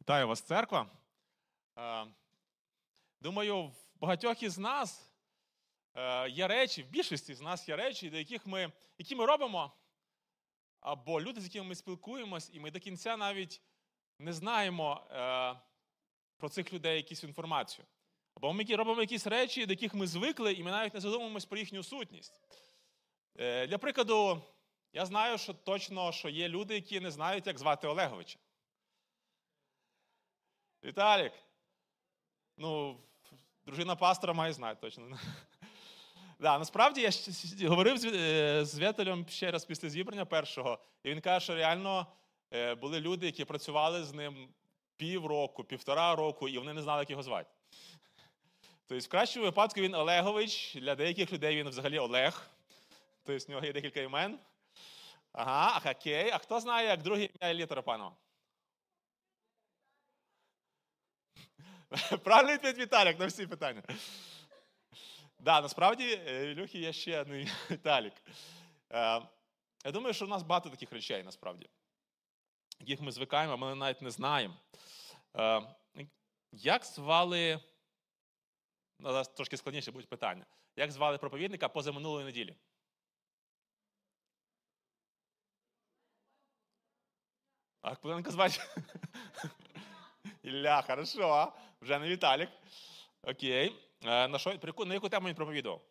Вітаю вас, церква. Е, Думаю, в багатьох із нас е, є речі, в більшості з нас є речі, до яких ми, які ми робимо, або люди, з якими ми спілкуємось, і ми до кінця навіть не знаємо е, про цих людей якусь інформацію. Або ми робимо якісь речі, до яких ми звикли, і ми навіть не задумуємось про їхню сутність. Для прикладу, я знаю, що точно що є люди, які не знають, як звати Олеговича. Віталік. Ну, дружина пастора має знати точно. Да, насправді я говорив з, е, Вєтелем ще раз після зібрання першого, і він каже, що реально е, були люди, які працювали з ним півроку, півтора року, і вони не знали, як його звати. Тобто, в кращому випадку він Олегович, для деяких людей він взагалі Олег. Тобто, в нього є декілька імен. Ага, а окей. А хто знає, як друге ім'я літера панова? Правильно відповідь Віталік на всі питання. Да, насправді, в Ілюхі є ще один Віталік. Е, я думаю, що в нас багато таких речей насправді, яких ми звикаємо, а ми навіть не знаємо. Е, як звали, ну, трошки складніше будуть питання. Як звали проповідника позаминулої неділі? А Куленко звати? Ілля, хорошо. Вже не Віталік. Окей. Е, на що, на яку тему він проповідував?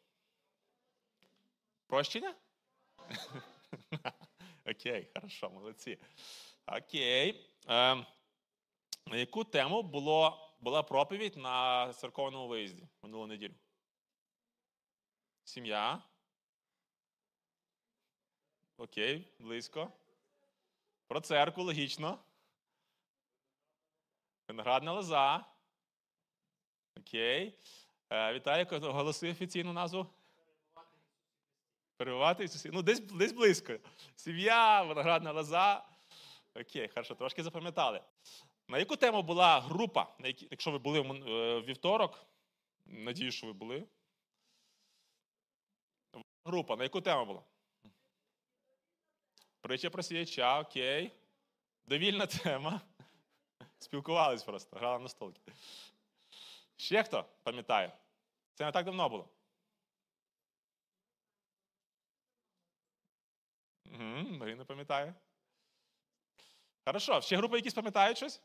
Прощення? Окей, хорошо, молодці. Окей. Е, на яку тему було, була проповідь на церковному виїзді минулу неділю? Сім'я. Окей, близько. Про церкву логічно. Виноградна лоза. Окей. Е, Віталій, оголоси офіційну назву. Перебувати Ісусі. Ну, десь десь близько. Сім'я, виноградна лоза. Окей, хорошо, трошки запам'ятали. На яку тему була група, якщо ви були е, вівторок? Надію, що ви були. Група, на яку тему була? Притча про сіяча, окей. Довільна тема. Спілкувались просто, грали на столки. Ще хто пам'ятає? Це не так давно було. Угу, Марина пам'ятає. Хорошо, ще групи якісь пам'ятають щось?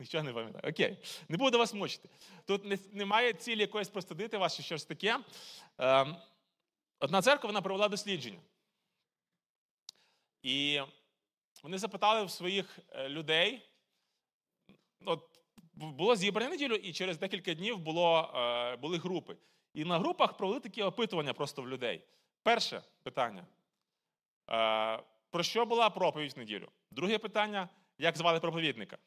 Нічого не пам'ятаю. Окей. Не буду вас мучити. Тут немає цілі якоїсь простудити вас чи щось таке. Ем, одна церква вона провела дослідження. І вони запитали в своїх е, людей. От було зібране неділю, і через декілька днів було, е, були групи. І на групах провели такі опитування просто в людей. Перше питання: е, про що була проповідь в неділю? Друге питання: як звали проповідника?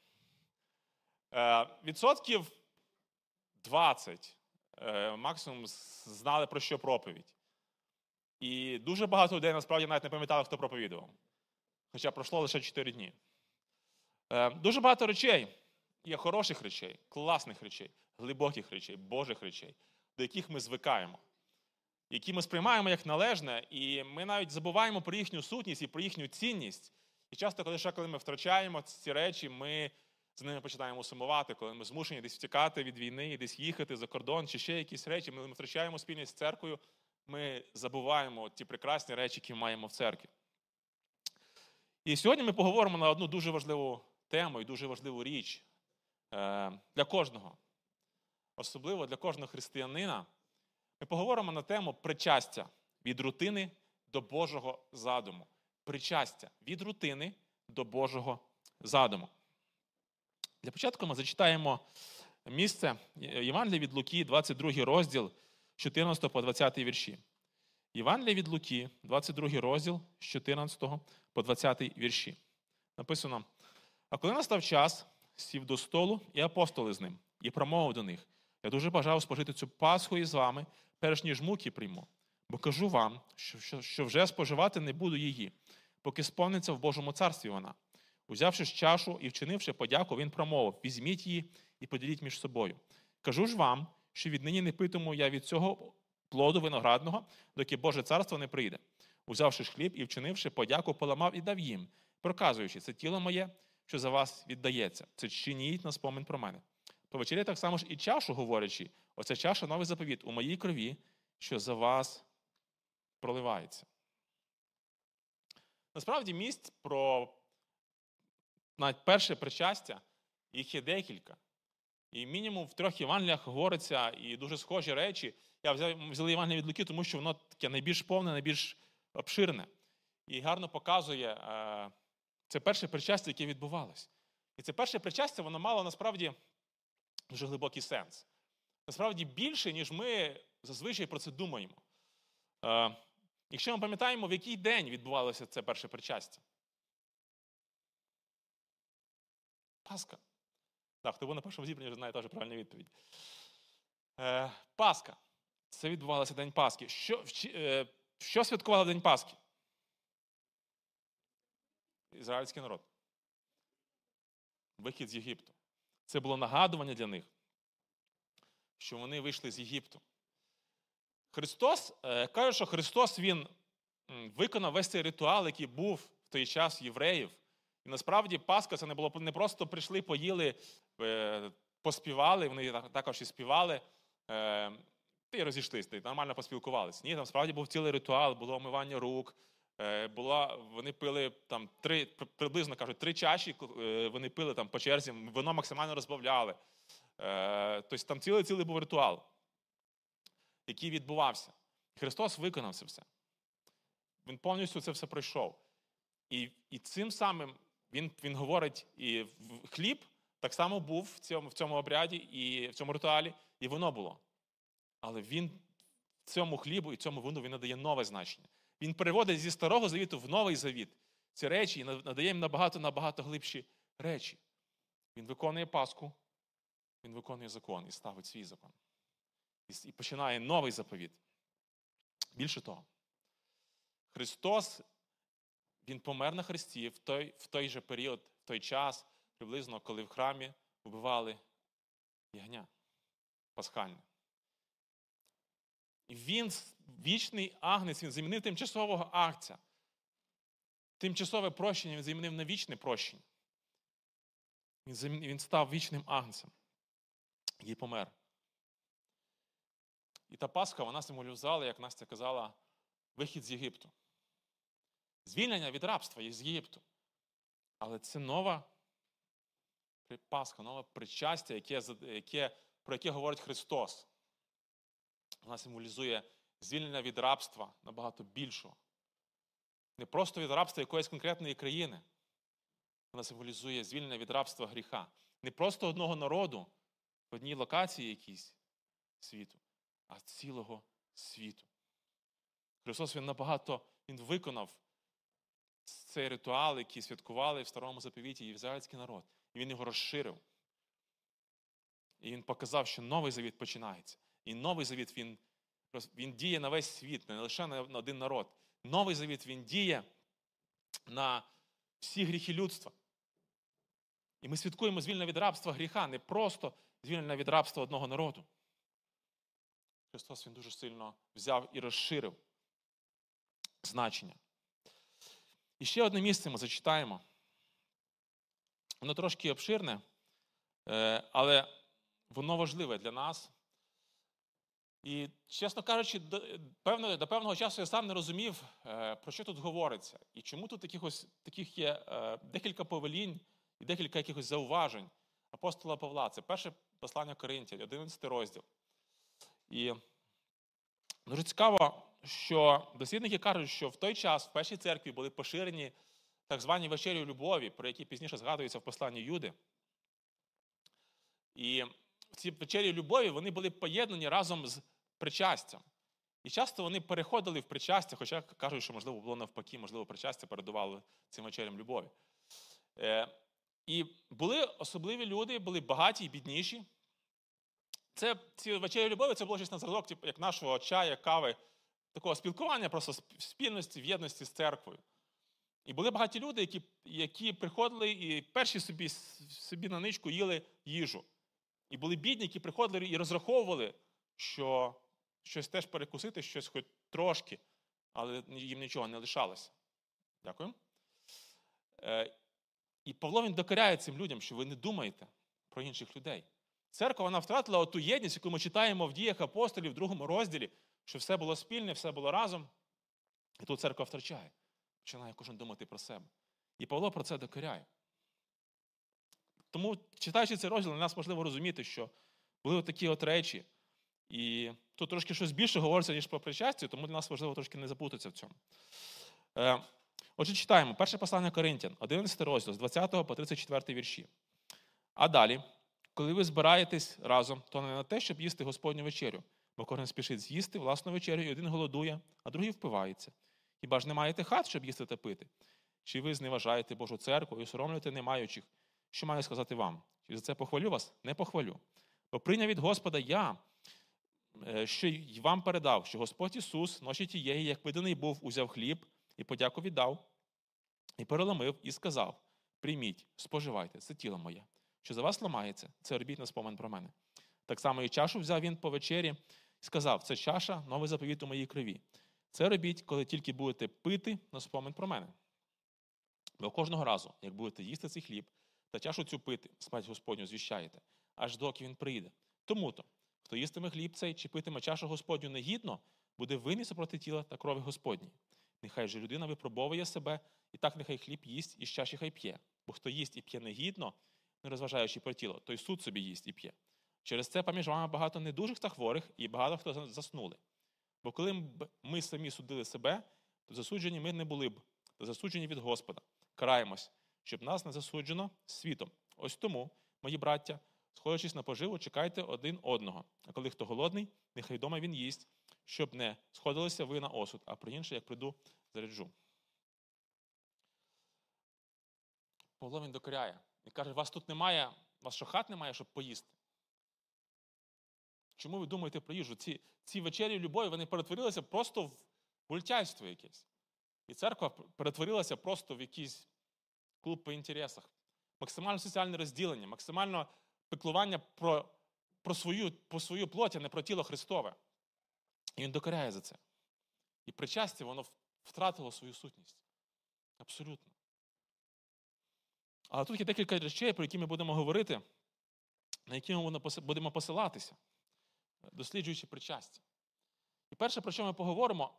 Е, відсотків 20 максимум знали про що проповідь. І дуже багато людей насправді навіть не пам'ятали, хто проповідував. Хоча пройшло лише 4 дні. Дуже багато речей є хороших речей, класних речей, глибоких речей, Божих речей, до яких ми звикаємо, які ми сприймаємо як належне, і ми навіть забуваємо про їхню сутність і про їхню цінність. І часто, коли ще коли ми втрачаємо ці речі, ми з ними починаємо сумувати, коли ми змушені десь втікати від війни, десь їхати за кордон, чи ще якісь речі, ми втрачаємо спільність з церквою, ми забуваємо ті прекрасні речі, які маємо в церкві. І сьогодні ми поговоримо на одну дуже важливу тему і дуже важливу річ. Е, для кожного, особливо для кожного християнина, ми поговоримо на тему причастя від рутини до Божого задуму. Причастя від рутини до Божого задуму. Для початку ми зачитаємо місце Євангелія від Луки, 22 розділ 14 по 20 вірші. Євангелія від Луки, 22 розділ з 14 по 20 вірші. Написано: А коли настав час, сів до столу, і апостоли з ним, і промовив до них: Я дуже бажав спожити цю Пасху із вами, перш ніж муки прийму. Бо кажу вам, що, що, вже споживати не буду її, поки сповниться в Божому царстві вона. Узявши ж чашу і вчинивши подяку, він промовив: візьміть її і поділіть між собою. Кажу ж вам, що віднині не питиму я від цього плоду виноградного, доки Боже царство не прийде. Узявши ж хліб і вчинивши подяку, поламав і дав їм, проказуючи, це тіло моє, що за вас віддається. Це чиніть на спомин про мене. По вечері так само ж і чашу говорячи, оця чаша новий заповіт у моїй крові, що за вас проливається. Насправді, місць про навіть перше причастя, їх є декілька. І мінімум в трьох Євангеліях говориться і дуже схожі речі. Я взяв взяли Євангелія від Луки, тому що воно таке найбільш повне, найбільш обширне. І гарно показує е, це перше причастя, яке відбувалось. І це перше причастя, воно мало насправді дуже глибокий сенс. Насправді більше, ніж ми зазвичай про це думаємо. Е, Якщо ми пам'ятаємо, в який день відбувалося це перше причастя? Пасха. Так, хто був на першому зібранні, вже знає теж правильну відповідь. Е, Пасха. Це відбувалося День Пасхи. Що е, що святкували День Пасхи? Ізраїльський народ. Вихід з Єгипту. Це було нагадування для них, що вони вийшли з Єгипту. Христос е, каже, що Христос Він виконав весь цей ритуал, який був в той час євреїв. І насправді Пасха це не було не просто прийшли, поїли, е, поспівали, вони також і співали, е, і розійшлися, нормально поспілкувалися. Ні, там справді був цілий ритуал, було омивання рук. Була, Вони пили там три, приблизно кажуть, три чаші, вони пили там по черзі, вино максимально розбавляли. Тобто там цілий цілий був ритуал який відбувався. Христос виконав це все. Він повністю це все пройшов. І і цим самим Він він говорить, і хліб так само був в цьому в цьому обряді і в цьому ритуалі, і воно було. Але він цьому хлібу і цьому вину він надає нове значення. Він переводить зі старого завіту в новий завіт ці речі і надає їм набагато набагато глибші речі. Він виконує Пасху, він виконує закон і ставить свій закон і починає новий заповіт. Більше того, Христос, Він помер на Христі в той в той же період, в той час, приблизно, коли в храмі вбивали ягня пасхальне. І він, вічний агнець, він замінив тимчасового акця. Тимчасове прощення він замінив на вічне прощення. Він він став вічним агнцем, який помер. І та Пасха вона символізувала, як Настя казала, вихід з Єгипту. Звільнення від рабства з Єгипту. Але це нова Пасха, нове причастя, яке, яке, про яке говорить Христос. Вона символізує звільнення від рабства набагато більшого. Не просто від рабства якоїсь конкретної країни. Вона символізує звільнення від рабства гріха. Не просто одного народу в одній локації якійсь світу, а цілого світу. Христос Він набагато Він виконав цей ритуал, який святкували в старому заповіті ізраїльський народ. І він його розширив. І він показав, що новий завіт починається. І новий завіт він він діє на весь світ, не лише на один народ. Новий завіт він діє на всі гріхи людства. І ми святкуємо звільнення від рабства гріха, не просто звільнення від рабства одного народу. Христос Він дуже сильно взяв і розширив значення. І ще одне місце ми зачитаємо. Воно трошки обширне, е, але воно важливе для нас. І, чесно кажучи, до певного, часу я сам не розумів, е, про що тут говориться. І чому тут таких, таких є е, декілька повелінь і декілька якихось зауважень апостола Павла. Це перше послання Коринтів, 11 розділ. І дуже цікаво, що дослідники кажуть, що в той час в першій церкві були поширені так звані вечері любові, про які пізніше згадуються в посланні Юди. І ці вечері любові вони були поєднані разом з причастям. І часто вони переходили в причастя, хоча кажуть, що, можливо, було навпаки, можливо, причастя передувало цим вечерям любові. Е, і були особливі люди, були багаті і бідніші. Це ці вечері любові це було щось на зразок, типу, як нашого чая, кави, такого спілкування, просто спільності, в єдності з церквою. І були багаті люди, які які приходили і перші собі собі на ничку їли їжу. І були бідні, які приходили і розраховували, що щось теж перекусити, щось хоч трошки, але їм нічого не лишалося. Дякую. Е, І Павло він докоряє цим людям, що ви не думаєте про інших людей. Церква вона втратила ту єдність, яку ми читаємо в діях апостолів в другому розділі, що все було спільне, все було разом. І тут церква втрачає. Починає кожен думати про себе. І Павло про це докоряє. Тому, читаючи цей розділ, для нас можливо розуміти, що були такі от речі. І тут трошки щось більше говориться, ніж про причастя, тому для нас важливо трошки не запутатися в цьому. Е, Отже, читаємо перше послання Коринтян, 11 розділ, з 20 по 34 вірші. А далі, коли ви збираєтесь разом, то не на те, щоб їсти Господню вечерю, бо кожен спішить з'їсти власну вечерю, і один голодує, а другий впивається. Хіба ж не маєте хат, щоб їсти та пити? Чи ви зневажаєте Божу церкву і соромлюєте немаючих? Що маю сказати вам? Чи за це похвалю вас? Не похвалю. Бо прийняв від Господа я, що й вам передав, що Господь Ісус ночі тієї, як виданий був, узяв хліб і подяку віддав, і переломив, і сказав: Прийміть, споживайте, це тіло моє, що за вас ламається, це робіть на спомин про мене. Так само і чашу взяв він по вечері і сказав: Це чаша, новий заповіт у моїй крові. Це робіть, коли тільки будете пити на спомин про мене. Бо кожного разу, як будете їсти цей хліб та чашу цю пити, смерть Господню звіщаєте, аж доки він прийде. Тому то, хто їстиме хліб цей чи питиме чашу Господню негідно, буде винний супроти тіла та крові Господній. Нехай же людина випробовує себе, і так нехай хліб їсть і з чаші хай п'є. Бо хто їсть і п'є негідно, не розважаючи про тіло, той суд собі їсть і п'є. Через це поміж вами багато недужих та хворих, і багато хто заснули. Бо коли б ми самі судили себе, то засуджені ми не були б, то засуджені від Господа. Караємось, щоб нас не засуджено світом. Ось тому, мої браття, сходячись на поживу, чекайте один одного. А коли хто голодний, нехай вдома він їсть, щоб не сходилися ви на осуд, а про інше, як прийду, заряджу. Павло він докоряє. Він каже, вас тут немає, вас що хат немає, щоб поїсти. Чому ви думаєте про їжу? Ці ці вечері любові вони перетворилися просто в гультяйство якесь. І церква перетворилася просто в якийсь клуб по інтересах. Максимально соціальне розділення, максимально пеклування про про свою про свою плоть, а не про тіло Христове. І він докоряє за це. І причастя, воно втратило свою сутність. Абсолютно. Але тут є декілька речей, про які ми будемо говорити, на які ми будемо посилатися, досліджуючи причастя. І перше, про що ми поговоримо,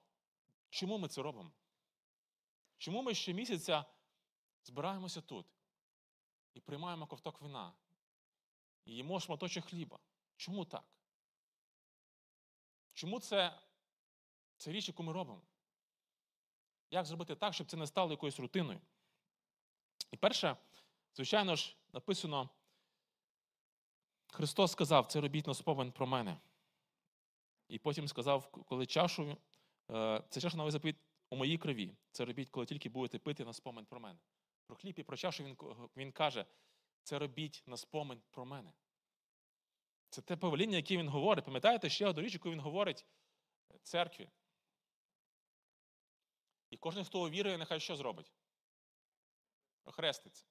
чому ми це робимо? Чому ми щомісяця збираємося тут і приймаємо ковток вина, їмо шматочок хліба? Чому так? Чому це, це річ, яку ми робимо? Як зробити так, щоб це не стало якоюсь рутиною? І перше, звичайно ж, написано, Христос сказав, це робіть на спомин про мене. І потім сказав, коли чашу, е, це чаша новий заповіт у моїй крові. Це робіть, коли тільки будете пити на спомин про мене. Про хліб і про чашу він, він каже, це робіть на спомин про мене. Це те повеління, яке він говорить. Пам'ятаєте ще одну річ, яку він говорить церкві. І кожен, хто увірує, нехай що зробить? Охреститься.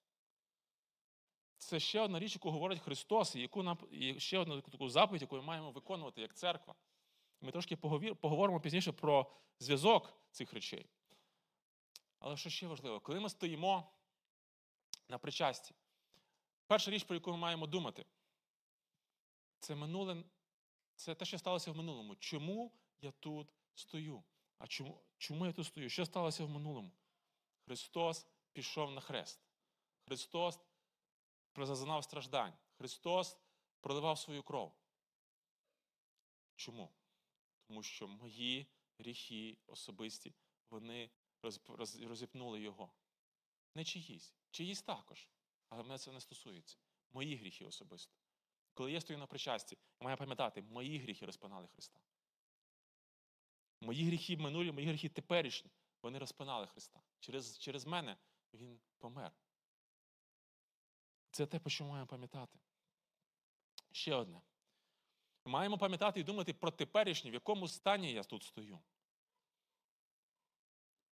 Це ще одна річ, яку говорить Христос, і яку нам, і ще одну таку заповідь, яку ми маємо виконувати як церква. Ми трошки поговоримо пізніше про зв'язок цих речей. Але що ще важливо, коли ми стоїмо на причасті, перша річ, про яку ми маємо думати, це минуле, це те, що сталося в минулому. Чому я тут стою? А чому, чому я тут стою? Що сталося в минулому? Христос пішов на хрест. Христос зазнав страждань. Христос проливав свою кров. Чому? Тому що мої гріхи особисті, вони розіпнули його. Не чиїсь, чиїсь також. Але мене це не стосується. Мої гріхи особисто. Коли я стою на причасті, я маю пам'ятати, мої гріхи розпинали Христа. Мої гріхи минулі, мої гріхи теперішні, вони розпинали Христа. Через через мене Він помер. Це те, про що маємо пам'ятати. Ще одне. Маємо пам'ятати і думати про теперішнє, в якому стані я тут стою.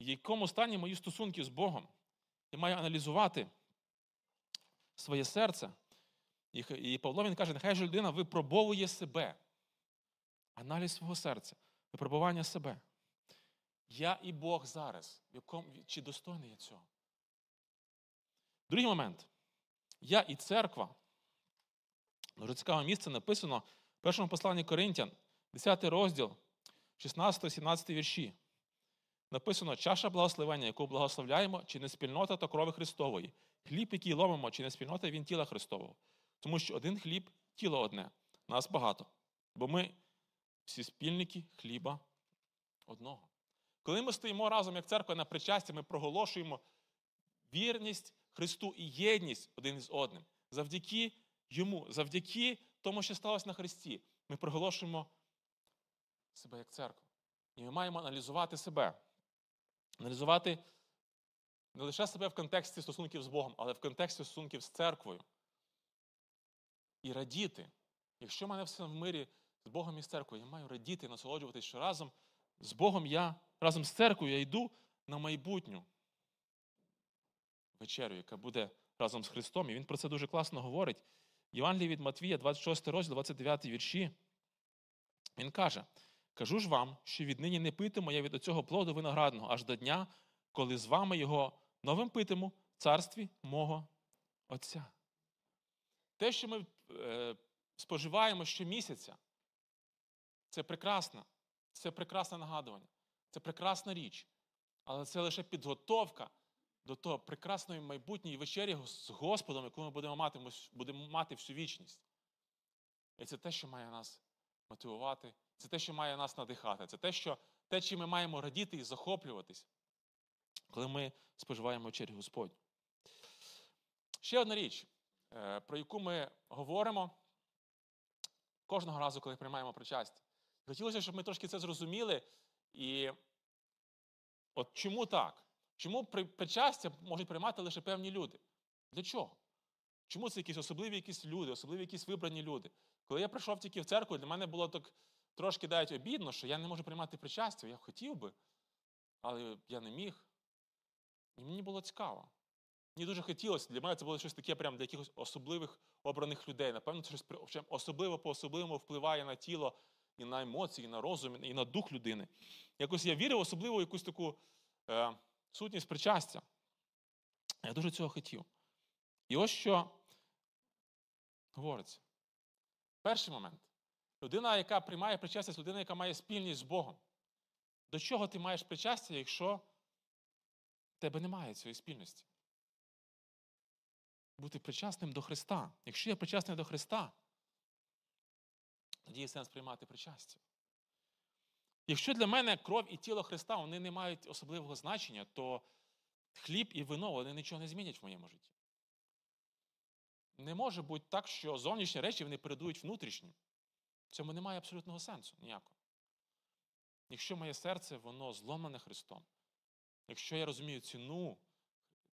В якому стані мої стосунки з Богом. Я маю аналізувати своє серце. І Павло він каже, нехай же людина випробовує себе. Аналіз свого серця, випробування себе. Я і Бог зараз. В якому, Чи достойний я цього? Другий момент. Я і церква. Дуже цікаве місце написано в першому посланні Коринтян, 10 розділ, 16-17 вірші. Написано: чаша благословення, яку благословляємо, чи не спільнота та крови Христової. Хліб, який ломимо, чи не спільнота він тіла Христового. Тому що один хліб тіло одне, нас багато. Бо ми всі спільники хліба одного. Коли ми стоїмо разом як церква на причасті, ми проголошуємо вірність Христу і єдність один із одним. Завдяки Йому, завдяки тому, що сталося на Христі, ми проголошуємо себе як церква. І ми маємо аналізувати себе. Аналізувати не лише себе в контексті стосунків з Богом, але в контексті стосунків з церквою. І радіти. Якщо в мене все в мирі з Богом і з церквою, я маю радіти, насолоджуватись, що разом з Богом я, разом з церквою я йду на майбутню вечерю, яка буде разом з Христом. І він про це дуже класно говорить. Євангелії від Матвія, 26 розділ, 29 вірші. Він каже: Кажу ж вам, що віднині не питиму я від оцього плоду виноградного аж до дня, коли з вами його новим питиму в царстві мого Отця. Те, що ми е, споживаємо щомісяця, це прекрасно, це прекрасне нагадування, це прекрасна річ. Але це лише підготовка до того прекрасної майбутньої вечері з Господом, яку ми будемо мати, будемо мати всю вічність. І це те, що має нас мотивувати, це те, що має нас надихати, це те, що, те чим ми маємо радіти і захоплюватись, коли ми споживаємо вечерю Господню. Ще одна річ, е, про яку ми говоримо кожного разу, коли приймаємо причастя. Хотілося, щоб ми трошки це зрозуміли. І от чому так? Чому причастя можуть приймати лише певні люди? Для чого? Чому це якісь особливі якісь люди, особливі якісь вибрані люди? Коли я прийшов тільки в церкву, для мене було так трошки навіть обідно, що я не можу приймати причастя. Я хотів би, але я не міг. І мені було цікаво. Мені дуже хотілося, для мене це було щось таке прям для якихось особливих обраних людей. Напевно, це щось особливо по-особливому впливає на тіло, і на емоції, і на розум, і на дух людини. Якось я вірив особливо в якусь таку е, сутність причастя. Я дуже цього хотів. І ось що говориться. Перший момент. Людина, яка приймає причастя, це людина, яка має спільність з Богом. До чого ти маєш причастя, якщо тебе немає цієї спільності? Бути причасним до Христа. Якщо я причасний до Христа, тоді є сенс приймати причастя. Якщо для мене кров і тіло Христа вони не мають особливого значення, то хліб і вино вони нічого не змінять в моєму житті. Не може бути так, що зовнішні речі вони передують внутрішнім. В цьому немає абсолютного сенсу ніякого. Якщо моє серце, воно зломане Христом, якщо я розумію ціну,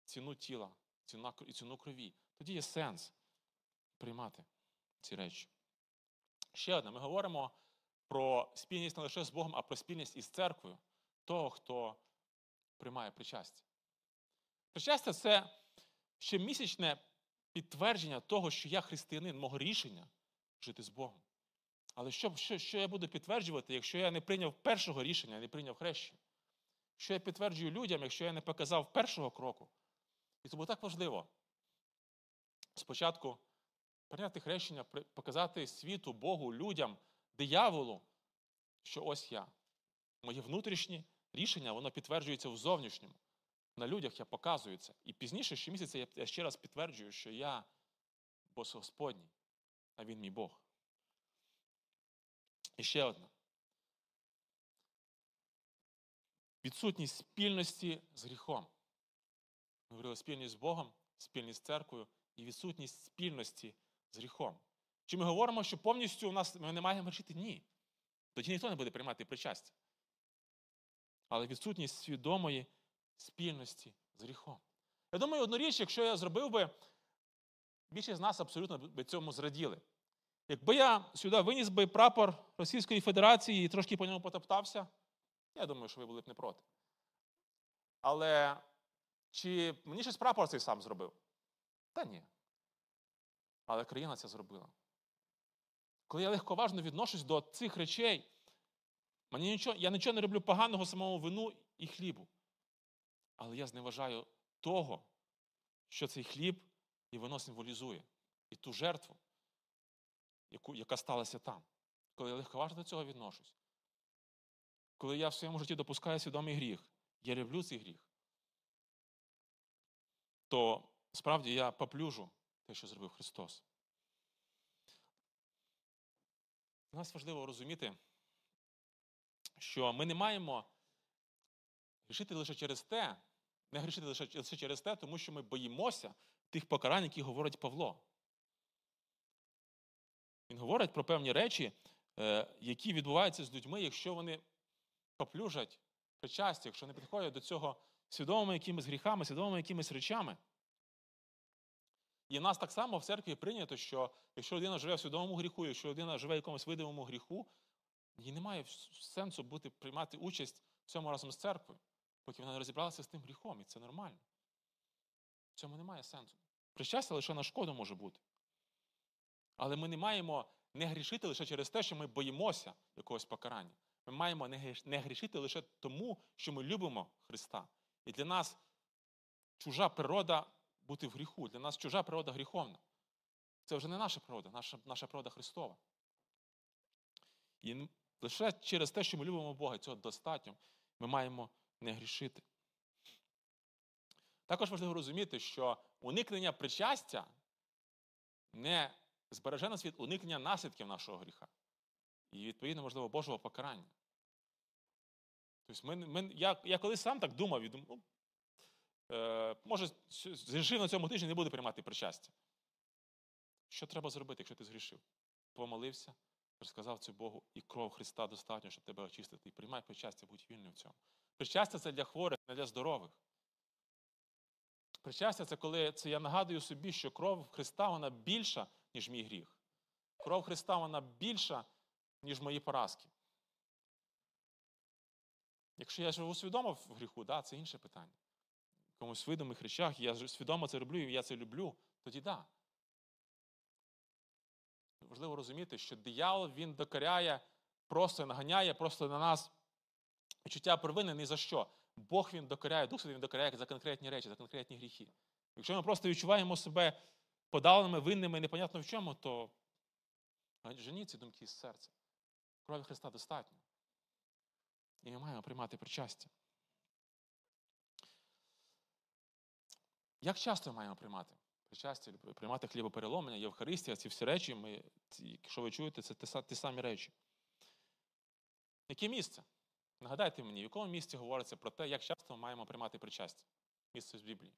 ціну тіла ціна, і ціну крові, тоді є сенс приймати ці речі. Ще одне, ми говоримо про спільність не лише з Богом, а про спільність із церквою того, хто приймає причастя. Причастя це щомісячне підтвердження того, що я християнин, мого рішення жити з Богом. Але що що, що я буду підтверджувати, якщо я не прийняв першого рішення, не прийняв хрещення? Що я підтверджую людям, якщо я не показав першого кроку? І тому так важливо спочатку прийняти хрещення, показати світу, Богу, людям, дияволу, що ось я. Моє внутрішнє рішення, воно підтверджується в зовнішньому. На людях я показую це. І пізніше, щомісяця, я ще раз підтверджую, що я бос Господній, а він мій Бог. І ще одна. Відсутність спільності з гріхом. Ми говорили спільність з Богом, спільність з церквою і відсутність спільності з гріхом. Чи ми говоримо, що повністю у нас ми не маємо грішити? Ні. Тоді ніхто не буде приймати причастя. Але відсутність свідомої спільності з гріхом. Я думаю, одну річ, якщо я зробив би, більшість з нас абсолютно би цьому зраділи. Якби я сюди виніс би прапор Російської Федерації і трошки по ньому потоптався, я думаю, що ви були б не проти. Але чи мені щось прапор цей сам зробив? Та ні. Але країна це зробила. Коли я легковажно відношусь до цих речей, мені нічого, я нічого не роблю поганого самому вину і хлібу. Але я зневажаю того, що цей хліб і вино символізує. І ту жертву, яку, яка сталася там. Коли я легковажно до цього відношусь. Коли я в своєму житті допускаю свідомий гріх, я люблю цей гріх, то справді я поплюжу те, що зробив Христос. У нас важливо розуміти, що ми не маємо грішити лише через те, не грішити лише через те, тому що ми боїмося тих покарань, які говорить Павло. Він говорить про певні речі, е, які відбуваються з людьми, якщо вони поплюжать причастя, якщо не підходять до цього свідомими якимись гріхами, свідомими якимись речами. І в нас так само в церкві прийнято, що якщо людина живе в свідомому гріху, якщо людина живе в якомусь видимому гріху, їй немає сенсу бути, приймати участь в цьому разом з церквою, поки вона не розібралася з тим гріхом, і це нормально. В цьому немає сенсу. Причастя лише на шкоду може бути. Але ми не маємо не грішити лише через те, що ми боїмося якогось покарання. Ми маємо не грішити лише тому, що ми любимо Христа. І для нас чужа природа бути в гріху. Для нас чужа природа гріховна. Це вже не наша природа, наша наша природа Христова. І лише через те, що ми любимо Бога, цього достатньо, ми маємо не грішити. Також важливо розуміти, що уникнення причастя не збереже нас від уникнення наслідків нашого гріха. І, відповідно, можливо, Божого покарання. Тобто, ми, ми, я я колись сам так думав і думав, ну, е, може, згрішив на цьому тижні не буде приймати причастя. Що треба зробити, якщо ти згрішив? Помолився, розказав це Богу, і кров Христа достатньо, щоб тебе очистити. І приймай причастя, будь вільним в цьому. Причастя це для хворих, не для здорових. Причастя це коли це я нагадую собі, що кров Христа вона більша, ніж мій гріх. Кров Христа вона більша, ніж мої поразки. Якщо я живу свідомо в гріху, да, це інше питання. В якомусь видимих речах, я свідомо це роблю, і я це люблю, тоді да. Важливо розуміти, що диявол він докоряє, просто наганяє просто на нас відчуття провини ні за що. Бог він докоряє, Дух Святий він докоряє за конкретні речі, за конкретні гріхи. Якщо ми просто відчуваємо себе подаленими, винними, непонятно в чому, то женіть ці думки з серця. Крові Христа достатньо. І ми маємо приймати причастя. Як часто ми маємо приймати причастя, приймати хлібопереломлення, Євхаристія, ці всі речі, ми, якщо ви чуєте, це ті самі речі. Яке місце? Нагадайте мені, в якому місці говориться про те, як часто ми маємо приймати причастя? Місце з Біблії.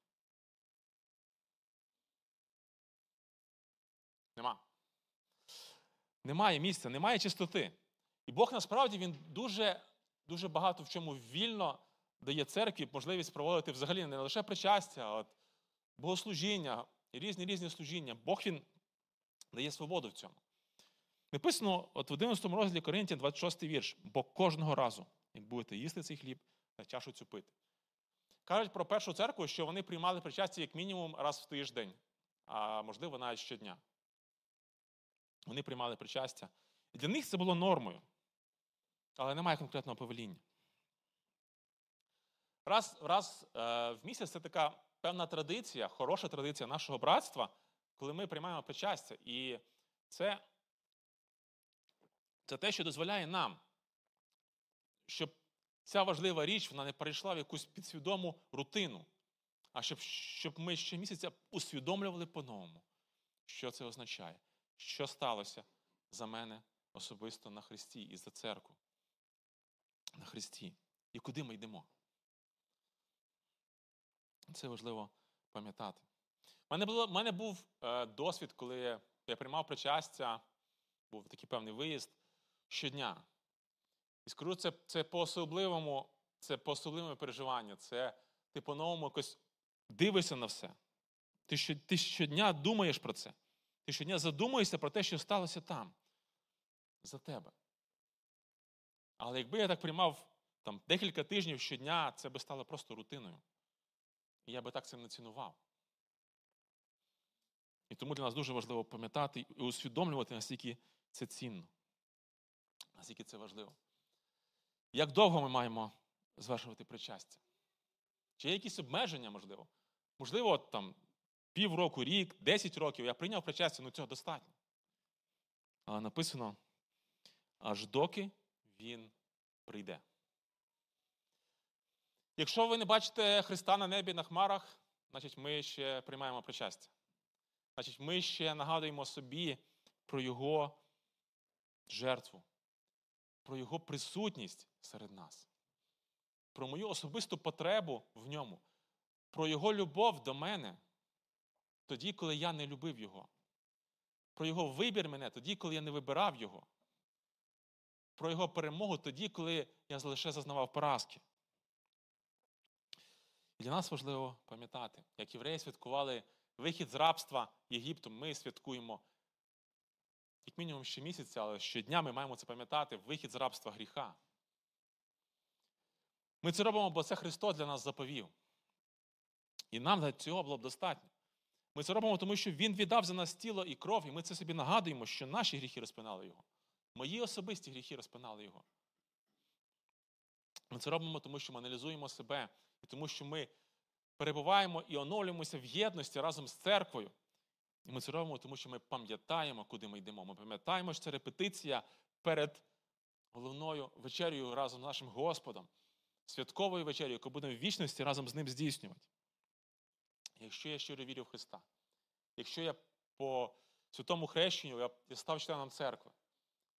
Нема. Немає місця, немає чистоти. І Бог насправді він дуже дуже багато в чому вільно дає церкві можливість проводити взагалі не лише причастя, а от богослужіння і різні різні служіння. Бог він дає свободу в цьому. Написано от в 11 розділі Коринтян, 26 вірш, бо кожного разу, як будете їсти цей хліб, та чашу цю пити. Кажуть про першу церкву, що вони приймали причастя як мінімум раз в тиждень, а можливо навіть щодня. Вони приймали причастя. І для них це було нормою. Але немає конкретного повеління. Раз раз е, в місяць це така певна традиція, хороша традиція нашого братства, коли ми приймаємо причастя. І це, це те, що дозволяє нам, щоб ця важлива річ вона не перейшла в якусь підсвідому рутину, а щоб щоб ми щомісяця усвідомлювали по-новому, що це означає, що сталося за мене особисто на Христі і за церкву. На Христі. І куди ми йдемо? Це важливо пам'ятати. У мене, було, мене був е, досвід, коли я приймав причастя, був такий певний виїзд щодня. І скажу, це це по-особливому, це по-особливому переживання. Це ти по-новому якось дивишся на все. Ти, що, ти щодня думаєш про це. Ти щодня задумуєшся про те, що сталося там, за тебе. Але якби я так приймав там, декілька тижнів щодня, це би стало просто рутиною. І я би так цим не цінував. І тому для нас дуже важливо пам'ятати і усвідомлювати, наскільки це цінно, наскільки це важливо. Як довго ми маємо звершувати причастя? Чи є якісь обмеження, можливо? Можливо, там півроку, рік, 10 років, я прийняв причастя, ну цього достатньо. Але написано, аж доки він прийде. Якщо ви не бачите Христа на небі на хмарах, значить ми ще приймаємо причастя. Значить, ми ще нагадуємо собі про Його жертву, про Його присутність серед нас, про мою особисту потребу в ньому, про Його любов до мене тоді, коли я не любив Його, про Його вибір мене тоді, коли я не вибирав Його, про Його перемогу тоді, коли я лише зазнавав поразки. Для нас важливо пам'ятати, як євреї святкували вихід з рабства Єгипту, ми святкуємо як мінімум щомісяця, але щодня ми маємо це пам'ятати вихід з рабства гріха. Ми це робимо, бо це Христос для нас заповів. І нам для цього було б достатньо. Ми це робимо, тому що Він віддав за нас тіло і кров, і ми це собі нагадуємо, що наші гріхи розпинали Його. Мої особисті гріхи розпинали Його. Ми це робимо, тому що ми аналізуємо себе, і тому що ми перебуваємо і оновлюємося в єдності разом з церквою. І ми це робимо, тому що ми пам'ятаємо, куди ми йдемо. Ми пам'ятаємо, що це репетиція перед головною вечерею разом з нашим Господом, святковою вечерею, яку будемо в вічності разом з ним здійснювати. Якщо я щиро вірю в Христа, якщо я по святому хрещенню я став членом церкви,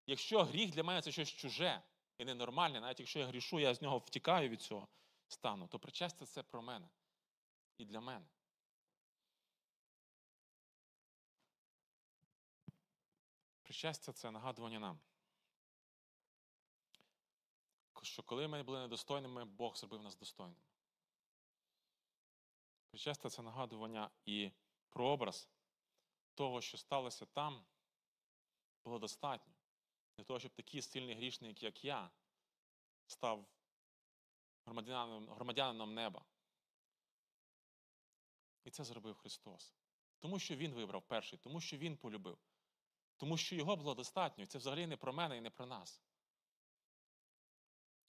якщо гріх для мене це щось чуже і ненормальне, навіть якщо я грішу, я з нього втікаю від цього стану, то причастя це про мене і для мене. Причастя це нагадування нам. Що коли ми були недостойними, Бог зробив нас достойними. Причастя це нагадування і прообраз того, що сталося там, було достатньо. Для того, щоб такий сильний грішник, як я, став громадянином, громадянином неба. І це зробив Христос. Тому що Він вибрав перший, тому що Він полюбив. Тому що його було достатньо. І це взагалі не про мене і не про нас.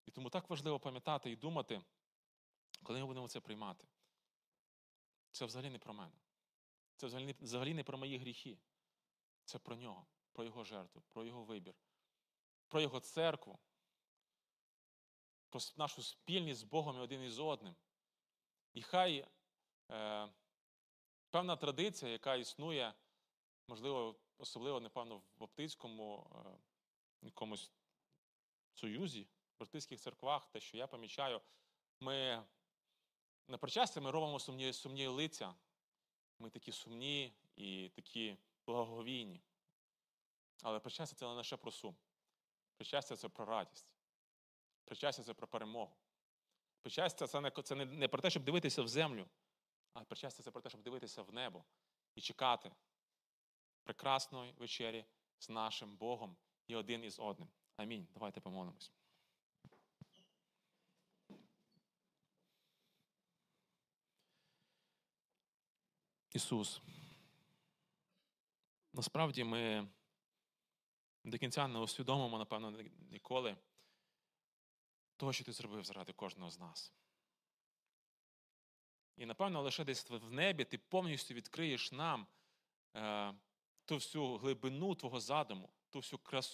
І тому так важливо пам'ятати і думати, коли ми будемо це приймати. Це взагалі не про мене. Це взагалі, не про мої гріхи. Це про нього, про його жертву, про його вибір, про його церкву, про нашу спільність з Богом і один із одним. І хай е, певна традиція, яка існує, можливо, особливо, напевно, в Баптистському е, якомусь союзі, в баптистських церквах, те, що я помічаю, ми на причастя ми робимо сумні, сумні лиця. Ми такі сумні і такі благовійні. Але причастя це не лише про сум. Причастя це про радість. Причастя це про перемогу. Причастя це не, це не, про те, щоб дивитися в землю, а причастя це про те, щоб дивитися в небо і чекати прекрасної вечері з нашим Богом і один із одним. Амінь. Давайте помолимось. Ісус. Насправді ми до кінця не усвідомимо, напевно, ніколи того, що ти зробив заради кожного з нас. І, напевно, лише десь в небі ти повністю відкриєш нам е, ту всю глибину Твого задуму, ту всю красу.